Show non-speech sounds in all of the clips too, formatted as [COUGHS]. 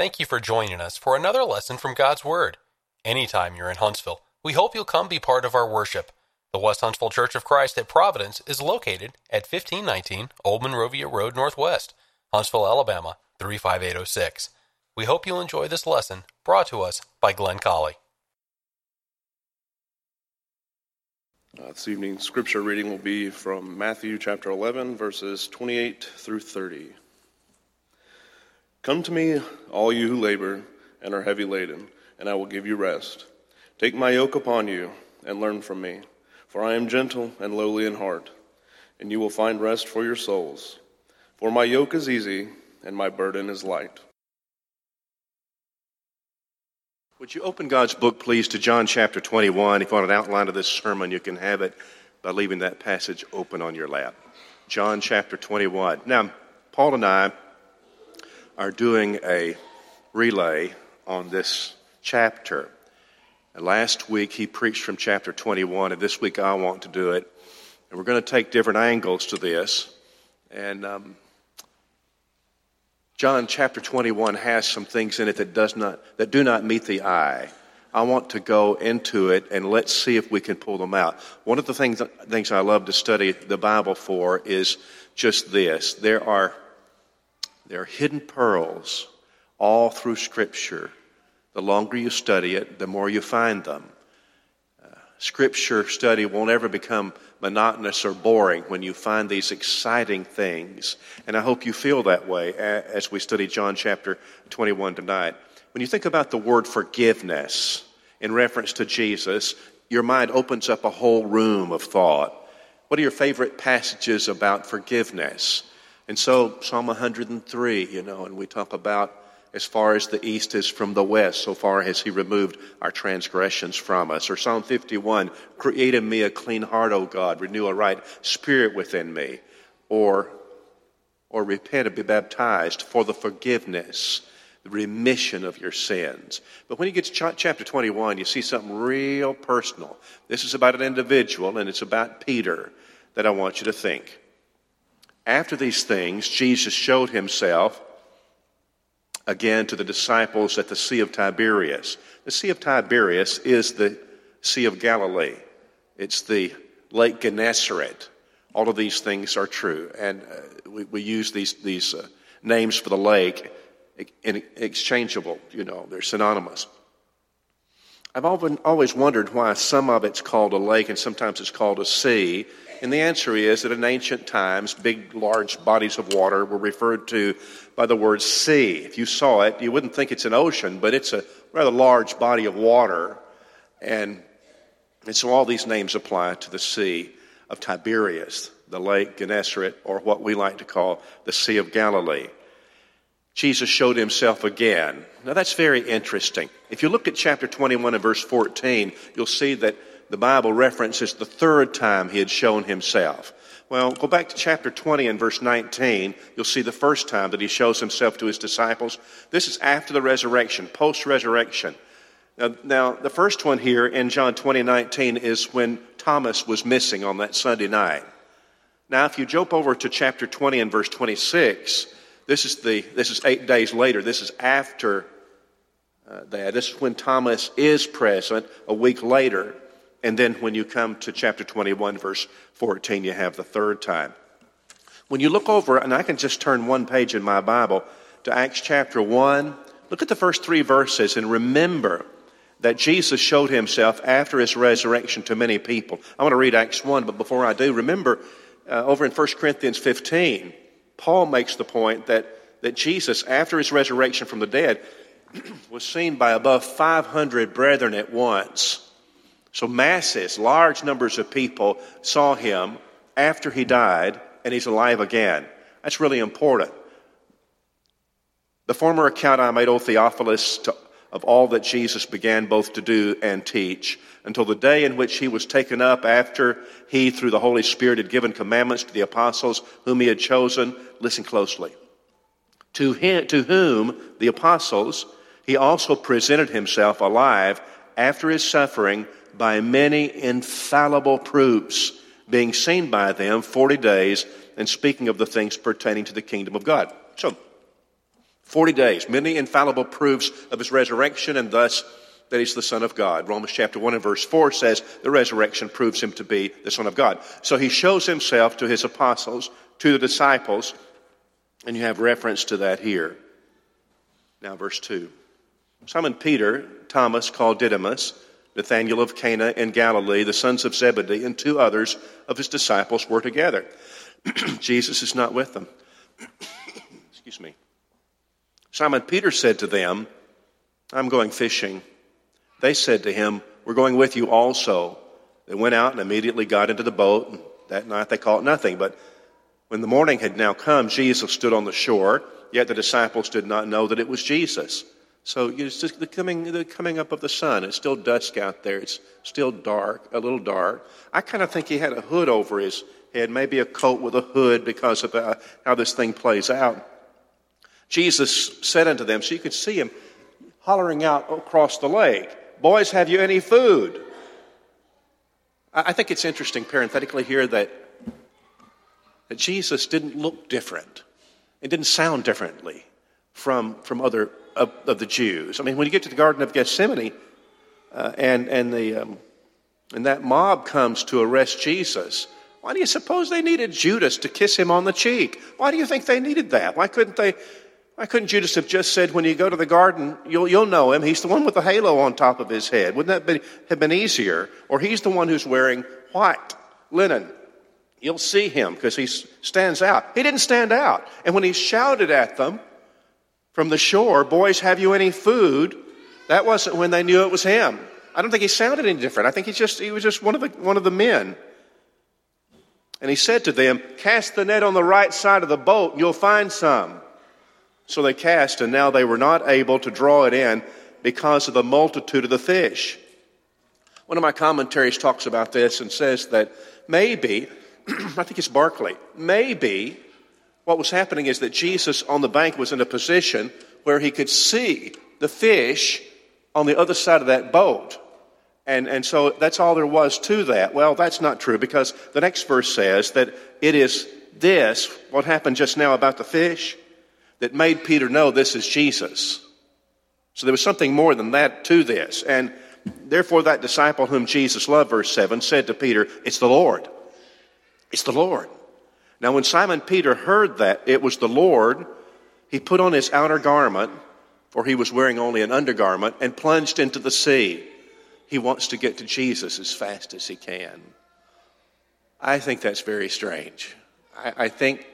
Thank you for joining us for another lesson from God's Word. Anytime you're in Huntsville, we hope you'll come be part of our worship. The West Huntsville Church of Christ at Providence is located at 1519 Old Monrovia Road Northwest, Huntsville, Alabama 35806. We hope you'll enjoy this lesson brought to us by Glenn Colley. Uh, this evening's scripture reading will be from Matthew chapter 11, verses 28 through 30. Come to me, all you who labor and are heavy laden, and I will give you rest. Take my yoke upon you and learn from me, for I am gentle and lowly in heart, and you will find rest for your souls. For my yoke is easy and my burden is light. Would you open God's book, please, to John chapter 21? If you want an outline of this sermon, you can have it by leaving that passage open on your lap. John chapter 21. Now, Paul and I are doing a relay on this chapter. Last week he preached from chapter 21, and this week I want to do it. And we're going to take different angles to this. And um, John chapter 21 has some things in it that does not that do not meet the eye. I want to go into it and let's see if we can pull them out. One of the things things I love to study the Bible for is just this. There are there are hidden pearls all through Scripture. The longer you study it, the more you find them. Uh, scripture study won't ever become monotonous or boring when you find these exciting things. And I hope you feel that way as we study John chapter 21 tonight. When you think about the word forgiveness in reference to Jesus, your mind opens up a whole room of thought. What are your favorite passages about forgiveness? And so, Psalm 103, you know, and we talk about as far as the east is from the west, so far has he removed our transgressions from us. Or Psalm 51, create in me a clean heart, O God, renew a right spirit within me. Or, or repent and be baptized for the forgiveness, the remission of your sins. But when you get to chapter 21, you see something real personal. This is about an individual, and it's about Peter that I want you to think. After these things, Jesus showed himself again to the disciples at the Sea of Tiberias. The Sea of Tiberias is the Sea of Galilee, it's the Lake Gennesaret. All of these things are true. And uh, we, we, use these, these uh, names for the lake in, exchangeable, you know, they're synonymous. I've often, always wondered why some of it's called a lake and sometimes it's called a sea. And the answer is that in ancient times, big, large bodies of water were referred to by the word sea. If you saw it, you wouldn't think it's an ocean, but it's a rather large body of water. And, and so all these names apply to the Sea of Tiberias, the Lake Gennesaret, or what we like to call the Sea of Galilee. Jesus showed himself again. Now that's very interesting. If you look at chapter 21 and verse 14, you'll see that the Bible references the third time he had shown himself. Well, go back to chapter 20 and verse 19. You'll see the first time that he shows himself to his disciples. This is after the resurrection, post resurrection. Now, now, the first one here in John 20, 19 is when Thomas was missing on that Sunday night. Now, if you jump over to chapter 20 and verse 26, this is, the, this is eight days later. This is after uh, that. This is when Thomas is present a week later. And then when you come to chapter 21, verse 14, you have the third time. When you look over, and I can just turn one page in my Bible to Acts chapter 1, look at the first three verses and remember that Jesus showed himself after his resurrection to many people. I want to read Acts 1, but before I do, remember uh, over in 1 Corinthians 15, Paul makes the point that, that Jesus, after his resurrection from the dead, [CLEARS THROAT] was seen by above 500 brethren at once. So, masses, large numbers of people saw him after he died, and he's alive again. That's really important. The former account I made, O Theophilus, to, of all that Jesus began both to do and teach, until the day in which he was taken up after he, through the Holy Spirit, had given commandments to the apostles whom he had chosen. Listen closely. To, him, to whom, the apostles, he also presented himself alive after his suffering by many infallible proofs, being seen by them 40 days and speaking of the things pertaining to the kingdom of God. So, 40 days, many infallible proofs of his resurrection and thus that he's the Son of God. Romans chapter 1 and verse 4 says the resurrection proves him to be the Son of God. So he shows himself to his apostles, to the disciples, and you have reference to that here. Now, verse 2. Simon Peter, Thomas called Didymus, Nathanael of Cana in Galilee, the sons of Zebedee, and two others of his disciples were together. [CLEARS THROAT] Jesus is not with them. [CLEARS THROAT] Excuse me. Simon Peter said to them, I'm going fishing. They said to him, We're going with you also. They went out and immediately got into the boat. And That night they caught nothing. But when the morning had now come, Jesus stood on the shore, yet the disciples did not know that it was Jesus. So it's just the coming, the coming up of the sun. It's still dusk out there. It's still dark, a little dark. I kind of think he had a hood over his head, maybe a coat with a hood because of uh, how this thing plays out. Jesus said unto them, so you could see him hollering out across the lake, Boys, have you any food? I think it's interesting, parenthetically, here that, that Jesus didn't look different. It didn't sound differently from, from other of, of the Jews. I mean, when you get to the Garden of Gethsemane uh, and, and, the, um, and that mob comes to arrest Jesus, why do you suppose they needed Judas to kiss him on the cheek? Why do you think they needed that? Why couldn't they? Why couldn't Judas have just said, when you go to the garden, you'll, you'll know him. He's the one with the halo on top of his head. Wouldn't that have been easier? Or he's the one who's wearing white linen. You'll see him because he stands out. He didn't stand out. And when he shouted at them from the shore, Boys, have you any food? That wasn't when they knew it was him. I don't think he sounded any different. I think he, just, he was just one of, the, one of the men. And he said to them, Cast the net on the right side of the boat, and you'll find some. So they cast, and now they were not able to draw it in because of the multitude of the fish. One of my commentaries talks about this and says that maybe, [CLEARS THROAT] I think it's Barclay, maybe what was happening is that Jesus on the bank was in a position where he could see the fish on the other side of that boat. And, and so that's all there was to that. Well, that's not true because the next verse says that it is this, what happened just now about the fish, that made Peter know this is Jesus. So there was something more than that to this. And therefore, that disciple whom Jesus loved, verse 7, said to Peter, It's the Lord. It's the Lord. Now, when Simon Peter heard that it was the Lord, he put on his outer garment, for he was wearing only an undergarment, and plunged into the sea. He wants to get to Jesus as fast as he can. I think that's very strange. I, I think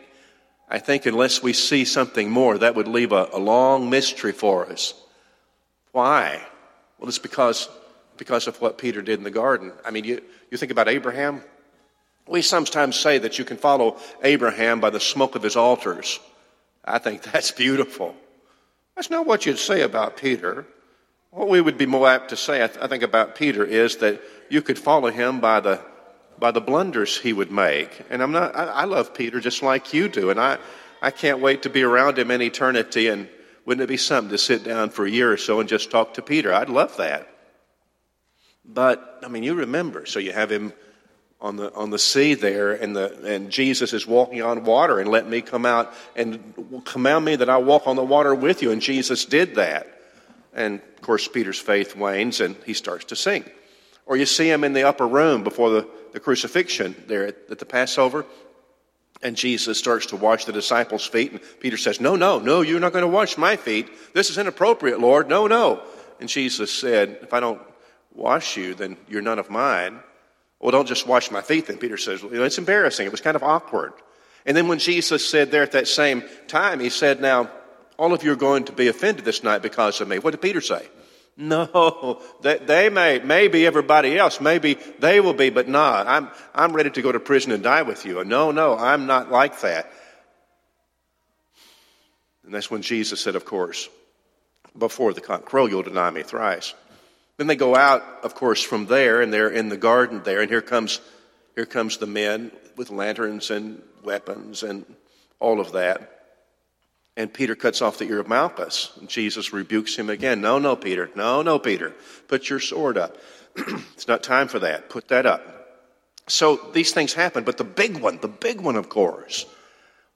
I think unless we see something more, that would leave a, a long mystery for us. Why? Well, it's because, because of what Peter did in the garden. I mean, you, you think about Abraham. We sometimes say that you can follow Abraham by the smoke of his altars. I think [LAUGHS] that's beautiful. That's not what you'd say about Peter. What we would be more apt to say, I, th- I think, about Peter is that you could follow him by the by the blunders he would make. And I'm not, I, I, love Peter just like you do. And I, I can't wait to be around him in eternity. And wouldn't it be something to sit down for a year or so and just talk to Peter? I'd love that. But, I mean, you remember. So you have him on the, on the sea there, and, the, and Jesus is walking on water, and let me come out and command me that I walk on the water with you. And Jesus did that. And, of course, Peter's faith wanes, and he starts to sink. Or you see him in the upper room before the, the crucifixion there at, at the Passover. And Jesus starts to wash the disciples' feet. And Peter says, No, no, no, you're not going to wash my feet. This is inappropriate, Lord. No, no. And Jesus said, If I don't wash you, then you're none of mine. Well, don't just wash my feet, then. Peter says, well, It's embarrassing. It was kind of awkward. And then when Jesus said there at that same time, he said, Now, all of you are going to be offended this night because of me. What did Peter say? [LAUGHS] No, they, they may, maybe everybody else, maybe they will be, but not. I'm, I'm ready to go to prison and die with you. No, no, I'm not like that. And that's when Jesus said, of course, before the cock crow, you'll deny me thrice. Then they go out, of course, from there, and they're in the garden there, and here comes, here comes the men with lanterns and weapons and all of that. And Peter cuts off the ear of Malchus. And Jesus rebukes him again. No, no, Peter. No, no, Peter. Put your sword up. [CLEARS THROAT] it's not time for that. Put that up. So these things happen. But the big one, the big one, of course,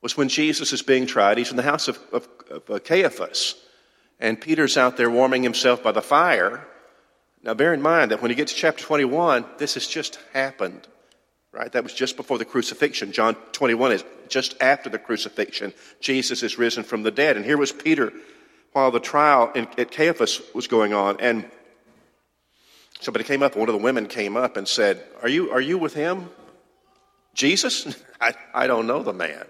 was when Jesus is being tried. He's in the house of, of, of Caiaphas, and Peter's out there warming himself by the fire. Now, bear in mind that when you get to chapter 21, this has just happened, right? That was just before the crucifixion. John 21 is just after the crucifixion. Jesus is risen from the dead. And here was Peter while the trial in, at Caiaphas was going on. And somebody came up, one of the women came up and said, Are you, are you with him? Jesus? [LAUGHS] I, I don't know the man.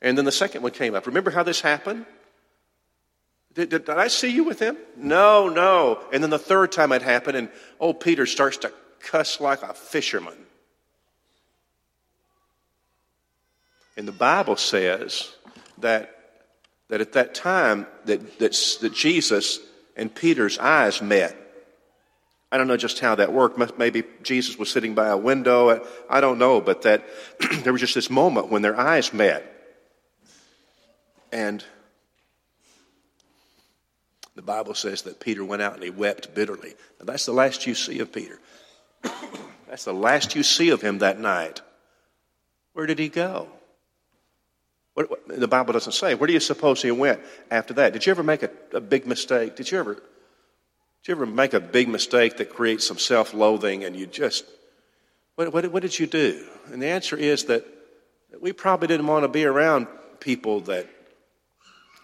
And then the second one came up. Remember how this happened? Did, did, did, I see you with him? No, no. And then the third time it happened, and old Peter starts to cuss like a fisherman. And the Bible says that, that at that time that, that, that Jesus and Peter's eyes met. I don't know just how that worked. Maybe Jesus was sitting by a window. I don't know, but that [CLEARS THROAT] there was just this moment when their eyes met. And the Bible says that Peter went out and he wept bitterly. Now, that's the last you see of Peter. [COUGHS] that's the last you see of him that night. Where did he go? What, what, the Bible doesn't say. Where do you suppose he went after that? Did you ever make a, a big mistake? Did you ever, did you ever make a big mistake that creates some self-loathing and you just, what, what, what did you do? And the answer is that we probably didn't want to be around people that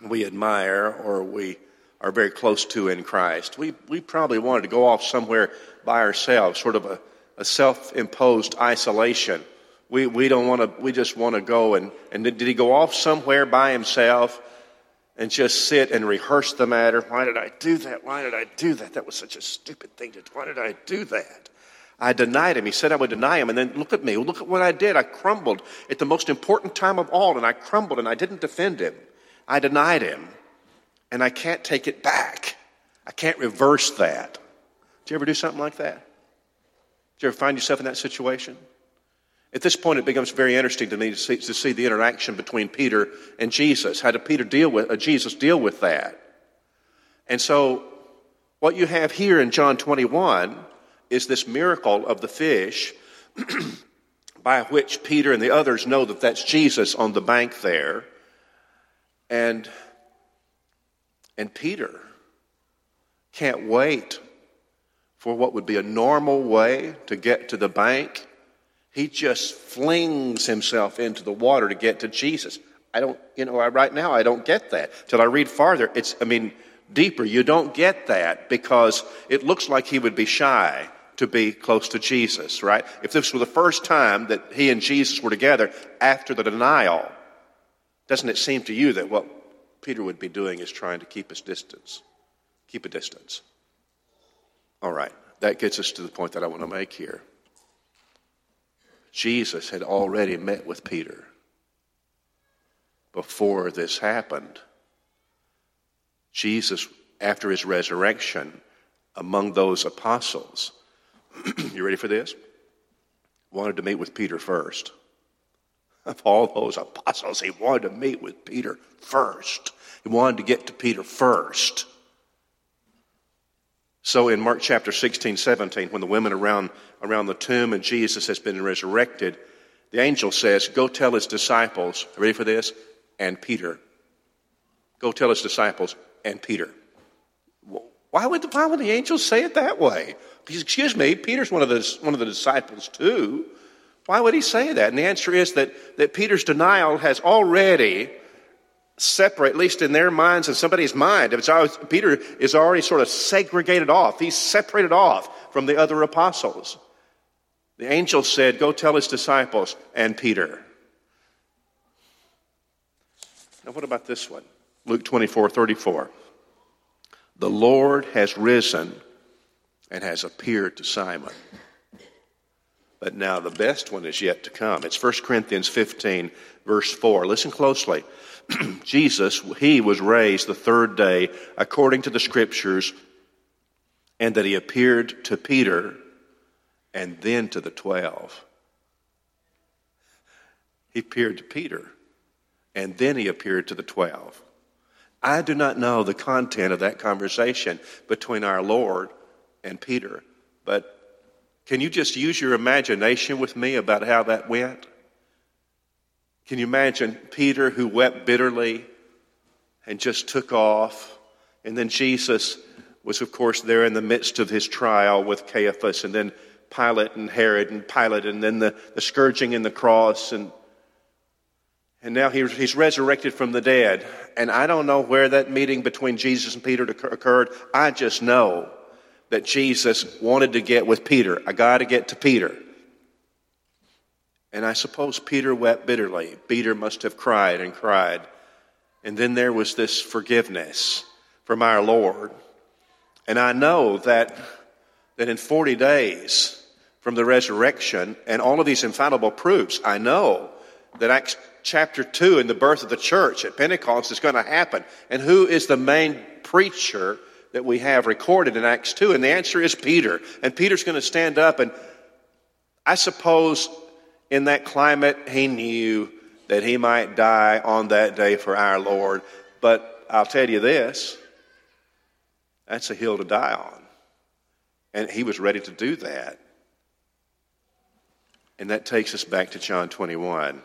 we admire or we are very close to in Christ. We, we probably wanted to go off somewhere by ourselves, sort of a, a self imposed isolation. We, we don't want to, we just want to go and, and did, did he go off somewhere by himself and just sit and rehearse the matter? Why did I do that? Why did I do that? That was such a stupid thing to do. Why did I do that? I denied him. He said I would deny him. And then look at me. Look at what I did. I crumbled at the most important time of all, and I crumbled and I didn't defend him. I denied him and I can't take it back. I can't reverse that. Did you ever do something like that? Did you ever find yourself in that situation? At this point, it becomes very interesting to me to see, to see the interaction between Peter and Jesus. How did Peter deal with uh, Jesus deal with that? And so, what you have here in John 21 is this miracle of the fish, [CLEARS THROAT] by which Peter and the others know that that's Jesus on the bank there, and and Peter can't wait for what would be a normal way to get to the bank. He just flings himself into the water to get to Jesus. I don't, you know, right now I don't get that. Till I read farther, it's, I mean, deeper, you don't get that because it looks like he would be shy to be close to Jesus, right? If this were the first time that he and Jesus were together after the denial, doesn't it seem to you that what Peter would be doing is trying to keep his distance. Keep a distance. All right, that gets us to the point that I want to make here. Jesus had already met with Peter before this happened. Jesus, after his resurrection, among those apostles, [CLEARS THROAT] you ready for this? Wanted to meet with Peter first. Of all those apostles, he wanted to meet with Peter first. He wanted to get to Peter first. So in Mark chapter 16, 17, when the women around, around the tomb and Jesus has been resurrected, the angel says, Go tell his disciples, ready for this? And Peter. Go tell his disciples and Peter. Why would, why would the angel say it that way? Because, excuse me, Peter's one of, the, one of the disciples too. Why would he say that? And the answer is that, that Peter's denial has already separate, at least in their minds and somebody's mind. It's always, Peter is already sort of segregated off. He's separated off from the other apostles. The angel said, Go tell his disciples and Peter. Now, what about this one? Luke 24 34. The Lord has risen and has appeared to Simon. But now the best one is yet to come. It's 1 Corinthians 15, verse 4. Listen closely. [CLEARS THROAT] Jesus, he was raised the third day according to the scriptures, and that he appeared to Peter and then to the twelve. He appeared to Peter and then he appeared to the twelve. I do not know the content of that conversation between our Lord and Peter, but can you just use your imagination with me about how that went? Can you imagine Peter who wept bitterly and just took off? And then Jesus was, of course, there in the midst of his trial with Caiaphas, and then Pilate and Herod and Pilate, and then the, the scourging and the cross. And, and now he, he's resurrected from the dead. And I don't know where that meeting between Jesus and Peter occurred. I just know that Jesus wanted to get with Peter. I got to get to Peter. And I suppose Peter wept bitterly. Peter must have cried and cried. And then there was this forgiveness from our Lord. And I know that, that in 40 days from the resurrection and all of these infallible proofs, I know that Acts chapter 2 and the birth of the church at Pentecost is going to happen. And who is the main preacher that we have recorded in Acts 2? And the answer is Peter. And Peter's going to stand up, and I suppose in that climate, he knew that he might die on that day for our Lord. But I'll tell you this that's a hill to die on. And he was ready to do that. And that takes us back to John 21.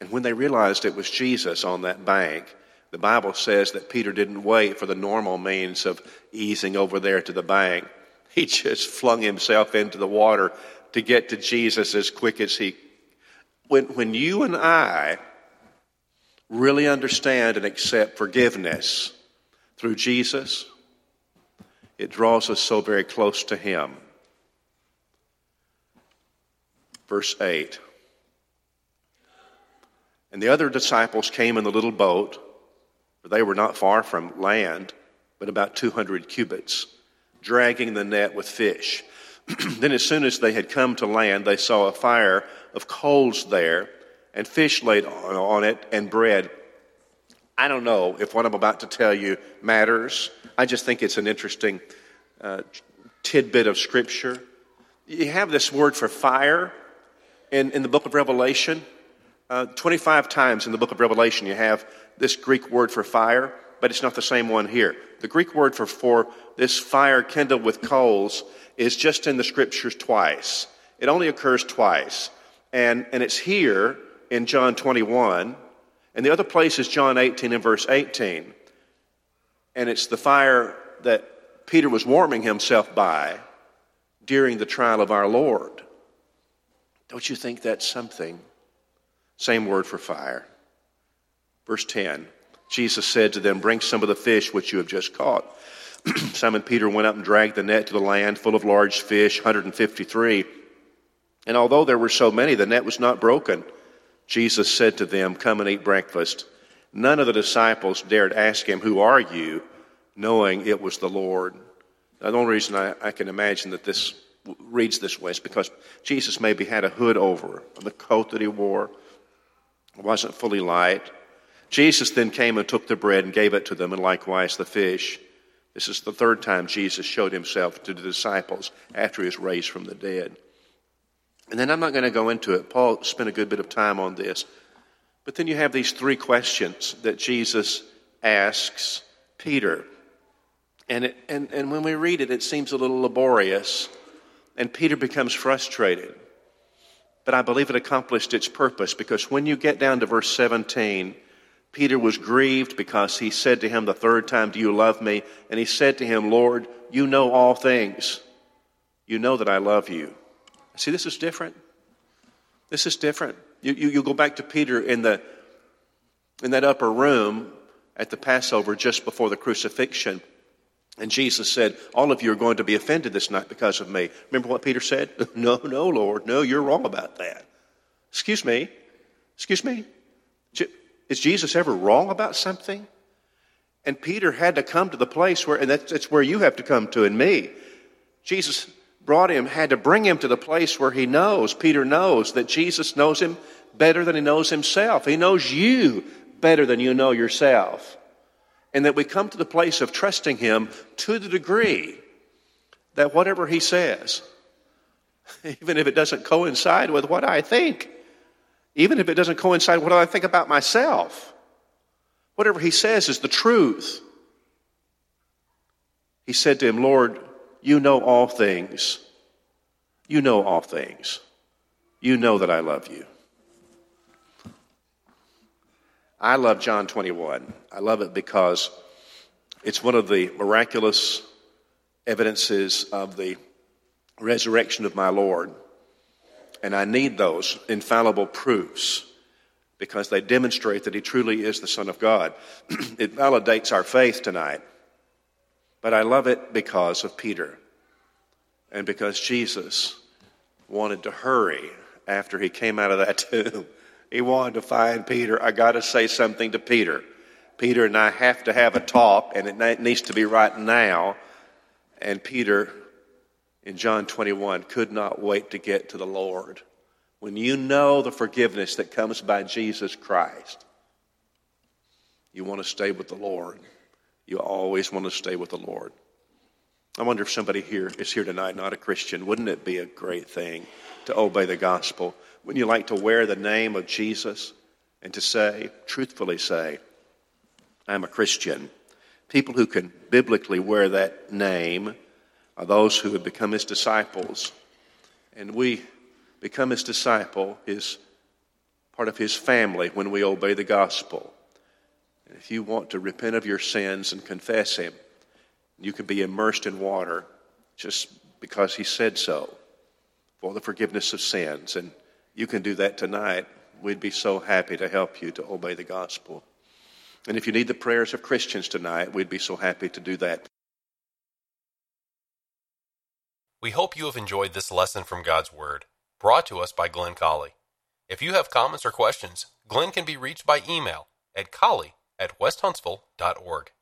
And when they realized it was Jesus on that bank, the Bible says that Peter didn't wait for the normal means of easing over there to the bank. He just flung himself into the water to get to Jesus as quick as he. When, when you and I really understand and accept forgiveness through Jesus, it draws us so very close to Him. Verse 8 And the other disciples came in the little boat, for they were not far from land, but about 200 cubits dragging the net with fish. [CLEARS THROAT] then, as soon as they had come to land, they saw a fire of coals there, and fish laid on, it, and bread. I don't know if what I'm about to tell you matters. I just think it's an interesting uh, tidbit of Scripture. You have this word for fire in, in the book of Revelation. Uh, 25 times in the book of Revelation, you have this Greek word for fire but it's not the same one here. The Greek word for, for this fire kindled with coals is just in the scriptures twice. It only occurs twice. And, and it's here in John 21, and the other place is John 18 and verse 18. And it's the fire that Peter was warming himself by during the trial of our Lord. Don't you think that's something? Same word for fire. Verse 10 Jesus said to them, Bring some of the fish which you have just caught. [CLEARS THROAT] Simon Peter went up and dragged the net to the land full of large fish, 153. And although there were so many, the net was not broken. Jesus said to them, Come and eat breakfast. None of the disciples dared ask him, Who are you? knowing it was the Lord. Now, the only reason I, I can imagine that this reads this way is because Jesus maybe had a hood over the coat that he wore. Wasn't fully light. Jesus then came and took the bread and gave it to them, and likewise the fish. This is the third time Jesus showed himself to the disciples after he was raised from the dead. And then I'm not going to go into it. Paul spent a good bit of time on this. But then you have these three questions that Jesus asks Peter. And, it, and, and when we read it, it seems a little laborious, and Peter becomes frustrated. But I believe it accomplished its purpose because when you get down to verse 17, Peter was grieved because he said to him the third time, Do you love me? And he said to him, Lord, you know all things. You know that I love you. See, this is different. This is different. You, you, you go back to Peter in, the, in that upper room at the Passover just before the crucifixion. And Jesus said, All of you are going to be offended this night because of me. Remember what Peter said? [LAUGHS] No, no, Lord. No, you're wrong about that. Excuse me. Excuse me. Is Jesus ever wrong about something? And Peter had to come to the place where, and that's, that's where you have to come to, and me. Jesus brought him, had to bring him to the place where he knows, Peter knows, that Jesus knows him better than he knows himself. He knows you better than you know yourself. And that we come to the place of trusting him to the degree that whatever he says, [LAUGHS] even if it doesn't coincide with what I think, even if it doesn't coincide with what I think about myself. Whatever he says is the truth. He said to him, Lord, you know all things. You know all things. you know that I love you. I love John 21. I love it because it's one of the miraculous evidences of the resurrection of my Lord. And I need those infallible proofs because they demonstrate that He truly is the Son of God. [CLEARS THROAT] it validates our faith tonight. But I love it because of Peter and because Jesus wanted to hurry after he came out of that [LAUGHS] tomb. He wanted to find Peter. I got to say something to Peter. Peter and I have to have a talk, and it needs to be right now. And Peter, in John 21, could not wait to get to the Lord. When you know the forgiveness that comes by Jesus Christ, you want to stay with the Lord. You always want to stay with the Lord. I wonder if somebody here is here tonight, not a Christian. Wouldn't it be a great thing to obey the gospel? Wouldn't you like to wear the name of Jesus and to say, truthfully say, I'm a Christian? People who can biblically wear that name are those who have become his disciples. And we become his disciple, his part of his family when we obey the gospel. And if you want to repent of your sins and confess him, you can be immersed in water just because He said so for the forgiveness of sins. And you can do that tonight. We'd be so happy to help you to obey the gospel. And if you need the prayers of Christians tonight, we'd be so happy to do that. We hope you have enjoyed this lesson from God's Word, brought to us by Glenn Colley. If you have comments or questions, Glenn can be reached by email at colley at westhuntsville.org.